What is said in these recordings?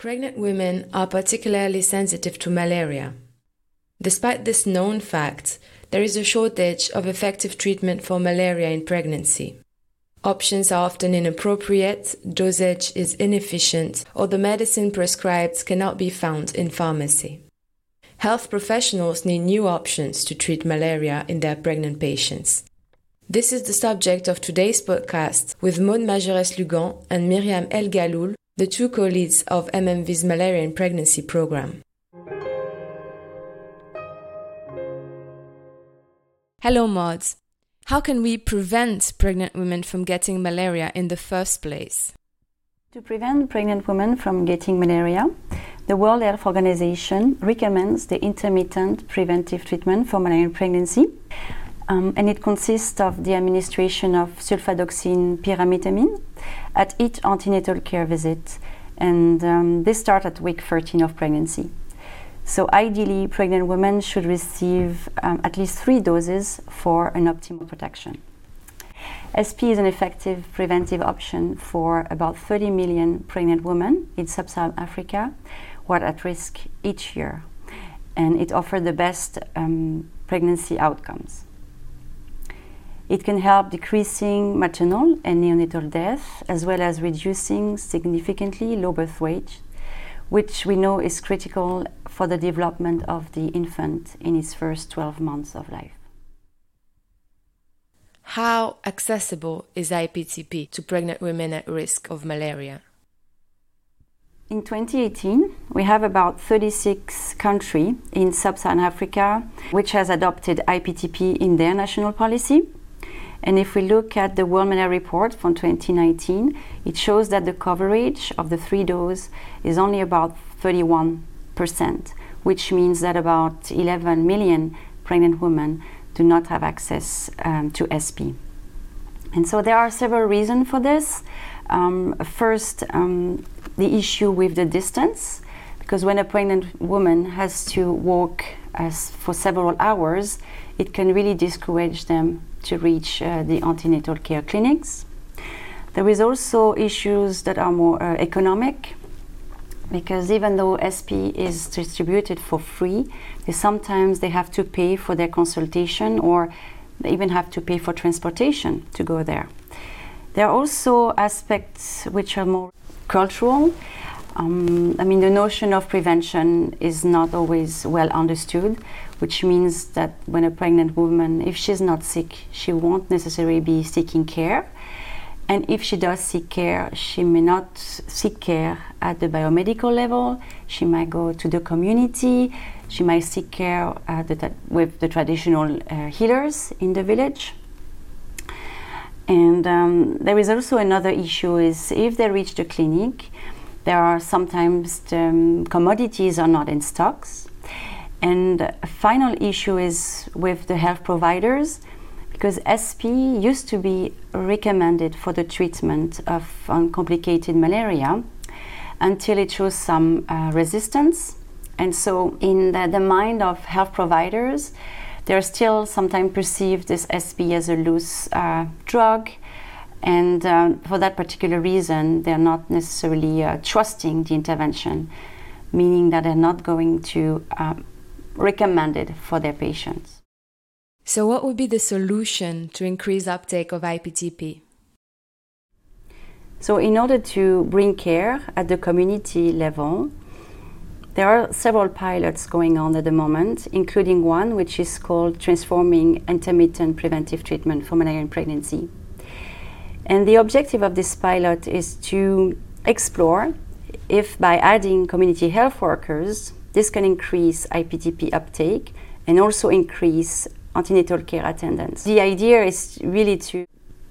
Pregnant women are particularly sensitive to malaria. Despite this known fact, there is a shortage of effective treatment for malaria in pregnancy. Options are often inappropriate, dosage is inefficient, or the medicine prescribed cannot be found in pharmacy. Health professionals need new options to treat malaria in their pregnant patients. This is the subject of today's podcast with Maud Majerès Lugan and Myriam El Galoul, the two co leads of MMV's Malaria in Pregnancy program. Hello, Mods. How can we prevent pregnant women from getting malaria in the first place? To prevent pregnant women from getting malaria, the World Health Organization recommends the intermittent preventive treatment for malaria in pregnancy um, and it consists of the administration of sulfadoxine pyrimethamine at each antenatal care visit. And um, this starts at week 13 of pregnancy. So, ideally, pregnant women should receive um, at least three doses for an optimal protection. SP is an effective preventive option for about 30 million pregnant women in sub Saharan Africa who are at risk each year. And it offers the best um, pregnancy outcomes. It can help decreasing maternal and neonatal death, as well as reducing significantly low birth weight, which we know is critical for the development of the infant in its first 12 months of life. How accessible is IPTP to pregnant women at risk of malaria? In 2018, we have about 36 countries in sub-Saharan Africa which has adopted IPTP in their national policy. And if we look at the World Malaria Report from 2019, it shows that the coverage of the three doses is only about 31%, which means that about 11 million pregnant women do not have access um, to SP. And so there are several reasons for this. Um, first, um, the issue with the distance, because when a pregnant woman has to walk uh, for several hours, it can really discourage them to reach uh, the antenatal care clinics. There is also issues that are more uh, economic because even though SP is distributed for free, they sometimes they have to pay for their consultation or they even have to pay for transportation to go there. There are also aspects which are more cultural. Um, I mean, the notion of prevention is not always well understood which means that when a pregnant woman, if she's not sick, she won't necessarily be seeking care. And if she does seek care, she may not seek care at the biomedical level. She might go to the community. She might seek care the, with the traditional uh, healers in the village. And um, there is also another issue: is if they reach the clinic, there are sometimes the, um, commodities are not in stocks, and a final issue is with the health providers because SP used to be recommended for the treatment of uncomplicated malaria until it shows some uh, resistance. And so, in the, the, mind of health providers, they're still sometimes perceived this SP as a loose uh, drug. And uh, for that particular reason, they're not necessarily uh, trusting the intervention, meaning that they're not going to um, recommended for their patients. So, what would be the solution to increase uptake of IPTP? So, in order to bring care at the community level, there are several pilots going on at the moment, including one which is called Transforming Intermittent Preventive Treatment for Malaria in Pregnancy. And the objective of this pilot is to explore if by adding community health workers this can increase IPTP uptake and also increase antenatal care attendance. The idea is really to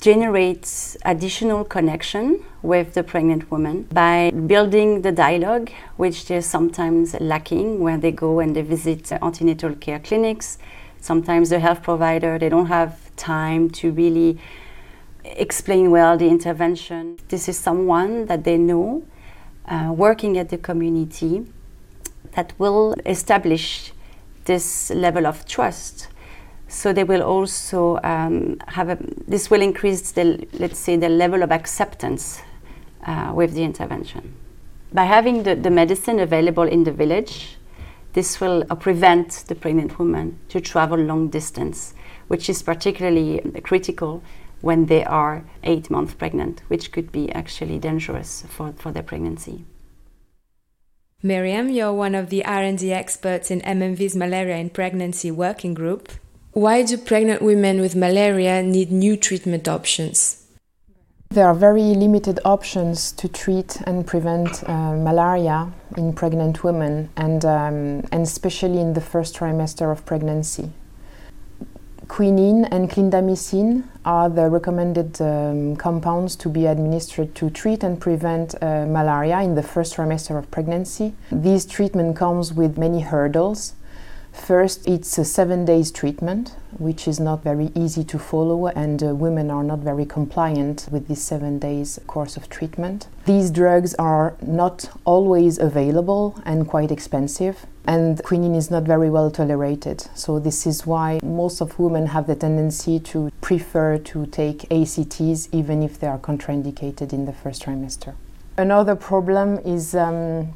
generate additional connection with the pregnant woman by building the dialogue, which they're sometimes lacking when they go and they visit antenatal care clinics. Sometimes the health provider they don't have time to really explain well the intervention. This is someone that they know uh, working at the community that will establish this level of trust. So they will also um, have a, this will increase the, let's say, the level of acceptance uh, with the intervention. By having the, the medicine available in the village, this will uh, prevent the pregnant woman to travel long distance, which is particularly critical when they are eight months pregnant, which could be actually dangerous for, for their pregnancy. Miriam, you're one of the R&D experts in MMV's Malaria in Pregnancy Working Group. Why do pregnant women with malaria need new treatment options? There are very limited options to treat and prevent uh, malaria in pregnant women, and, um, and especially in the first trimester of pregnancy. Quinine and clindamycin are the recommended um, compounds to be administered to treat and prevent uh, malaria in the first trimester of pregnancy. This treatment comes with many hurdles. First, it's a seven days treatment, which is not very easy to follow, and uh, women are not very compliant with this seven days course of treatment. These drugs are not always available and quite expensive, and quinine is not very well tolerated. So, this is why most of women have the tendency to prefer to take ACTs even if they are contraindicated in the first trimester. Another problem is um,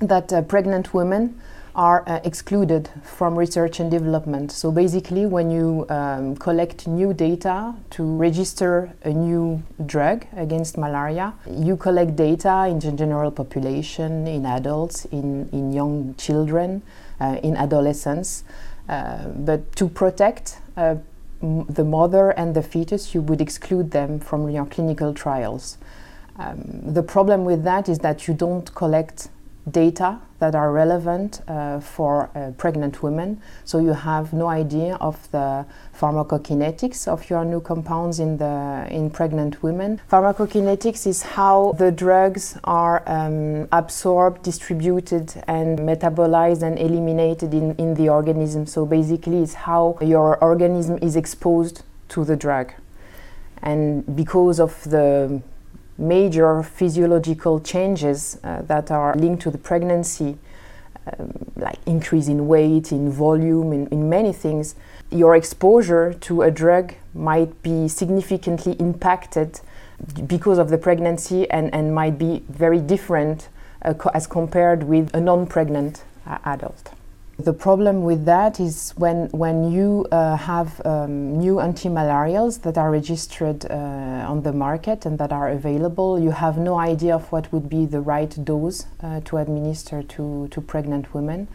that uh, pregnant women are uh, excluded from research and development. So basically, when you um, collect new data to register a new drug against malaria, you collect data in the general population, in adults, in, in young children, uh, in adolescents. Uh, but to protect uh, m- the mother and the fetus, you would exclude them from your clinical trials. Um, the problem with that is that you don't collect data that are relevant uh, for uh, pregnant women. So you have no idea of the pharmacokinetics of your new compounds in the in pregnant women. Pharmacokinetics is how the drugs are um, absorbed, distributed, and metabolized and eliminated in, in the organism. So basically, it's how your organism is exposed to the drug. And because of the major physiological changes uh, that are linked to the pregnancy, um, like increase in weight, in volume, in, in many things, your exposure to a drug might be significantly impacted because of the pregnancy and, and might be very different uh, co- as compared with a non pregnant uh, adult. The problem with that is when, when you uh, have um, new antimalarials that are registered uh, on the market and that are available, you have no idea of what would be the right dose uh, to administer to, to pregnant women,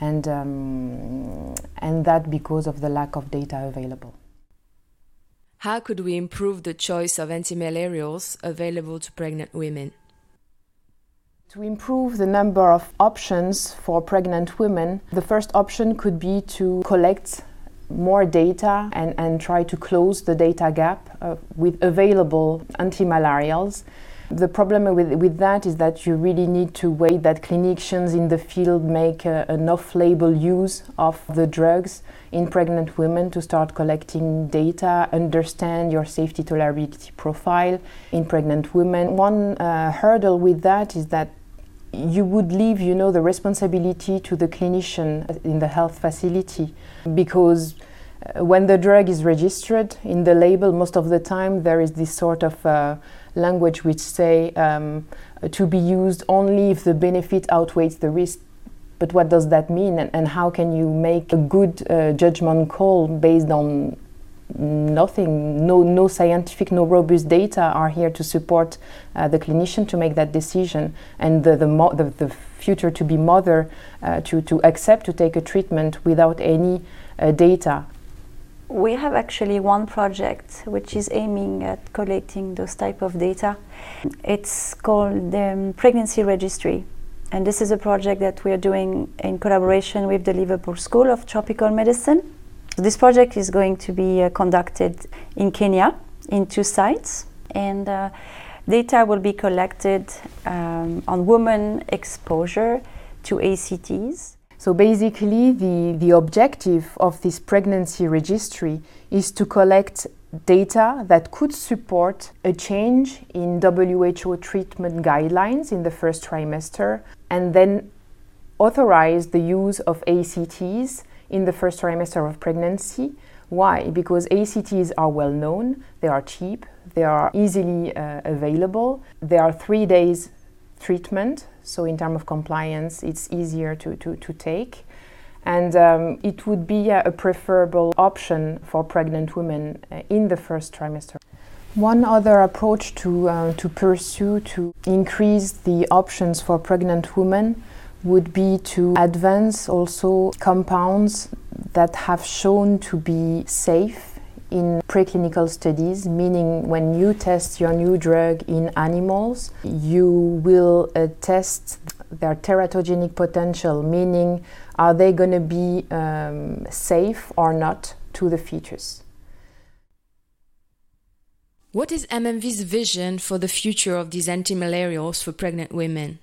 and, um, and that because of the lack of data available. How could we improve the choice of antimalarials available to pregnant women? To improve the number of options for pregnant women, the first option could be to collect more data and, and try to close the data gap uh, with available antimalarials. The problem with, with that is that you really need to wait that clinicians in the field make uh, an off label use of the drugs in pregnant women to start collecting data, understand your safety tolerability profile in pregnant women. One uh, hurdle with that is that you would leave, you know, the responsibility to the clinician in the health facility because uh, when the drug is registered in the label, most of the time there is this sort of uh, language which say um, to be used only if the benefit outweighs the risk. But what does that mean, and, and how can you make a good uh, judgment call based on nothing, no, no scientific, no robust data are here to support uh, the clinician to make that decision and the, the, the, the future to be mother uh, to, to accept to take a treatment without any uh, data. We have actually one project which is aiming at collecting those type of data. It's called the um, Pregnancy Registry. And this is a project that we are doing in collaboration with the Liverpool School of Tropical Medicine this project is going to be uh, conducted in Kenya in two sites, and uh, data will be collected um, on women exposure to ACTs. So basically, the, the objective of this pregnancy registry is to collect data that could support a change in WHO treatment guidelines in the first trimester and then authorize the use of ACTs in the first trimester of pregnancy. Why? Because ACTs are well known, they are cheap, they are easily uh, available, they are three days treatment. So, in terms of compliance, it's easier to, to, to take. And um, it would be a, preferable option for pregnant women uh, in the first trimester. One other approach to, uh, to pursue to increase the options for pregnant women would be to advance also compounds that have shown to be safe in preclinical studies, meaning when you test your new drug in animals, you will uh, test their teratogenic potential, meaning are they going to be um, safe or not to the fetus. What is MMV's vision for the future of these antimalarials for pregnant women?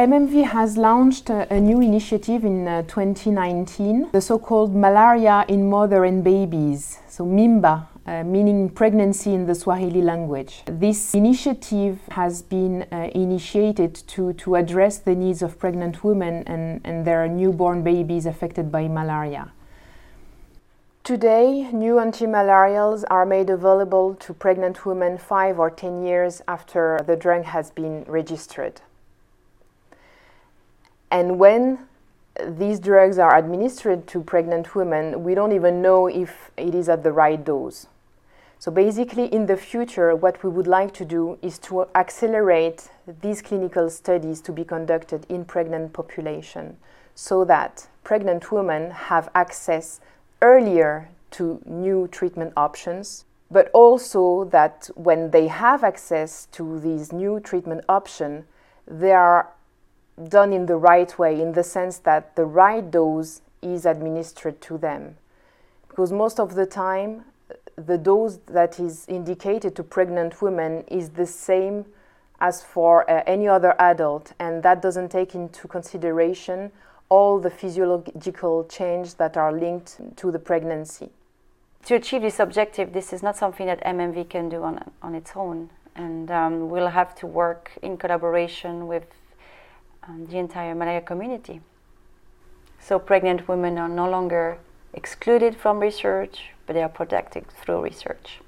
MMV has launched a, a new initiative in uh, 2019, the so called Malaria in Mother and Babies, so MIMBA, uh, meaning pregnancy in the Swahili language. This initiative has been uh, initiated to, to address the needs of pregnant women and, and their newborn babies affected by malaria. Today, new antimalarials are made available to pregnant women 5 or 10 years after the drug has been registered. And when these drugs are administered to pregnant women, we don't even know if it is at the right dose. So basically, in the future, what we would like to do is to accelerate these clinical studies to be conducted in pregnant population so that pregnant women have access earlier to new treatment options, but also that when they have access to these new treatment options, they are done in the right way, in the sense that the right dose is administered to them. Because most of the time, the dose that is indicated to pregnant women is the same as for uh, any other adult, and that doesn't take into consideration all the physiological changes that are linked to the pregnancy. To achieve this objective, this is not something that MMV can do on, on its own, and um, we'll have to work in collaboration with um, the entire malaria community. So pregnant women are no longer excluded from research, but they are protected through research.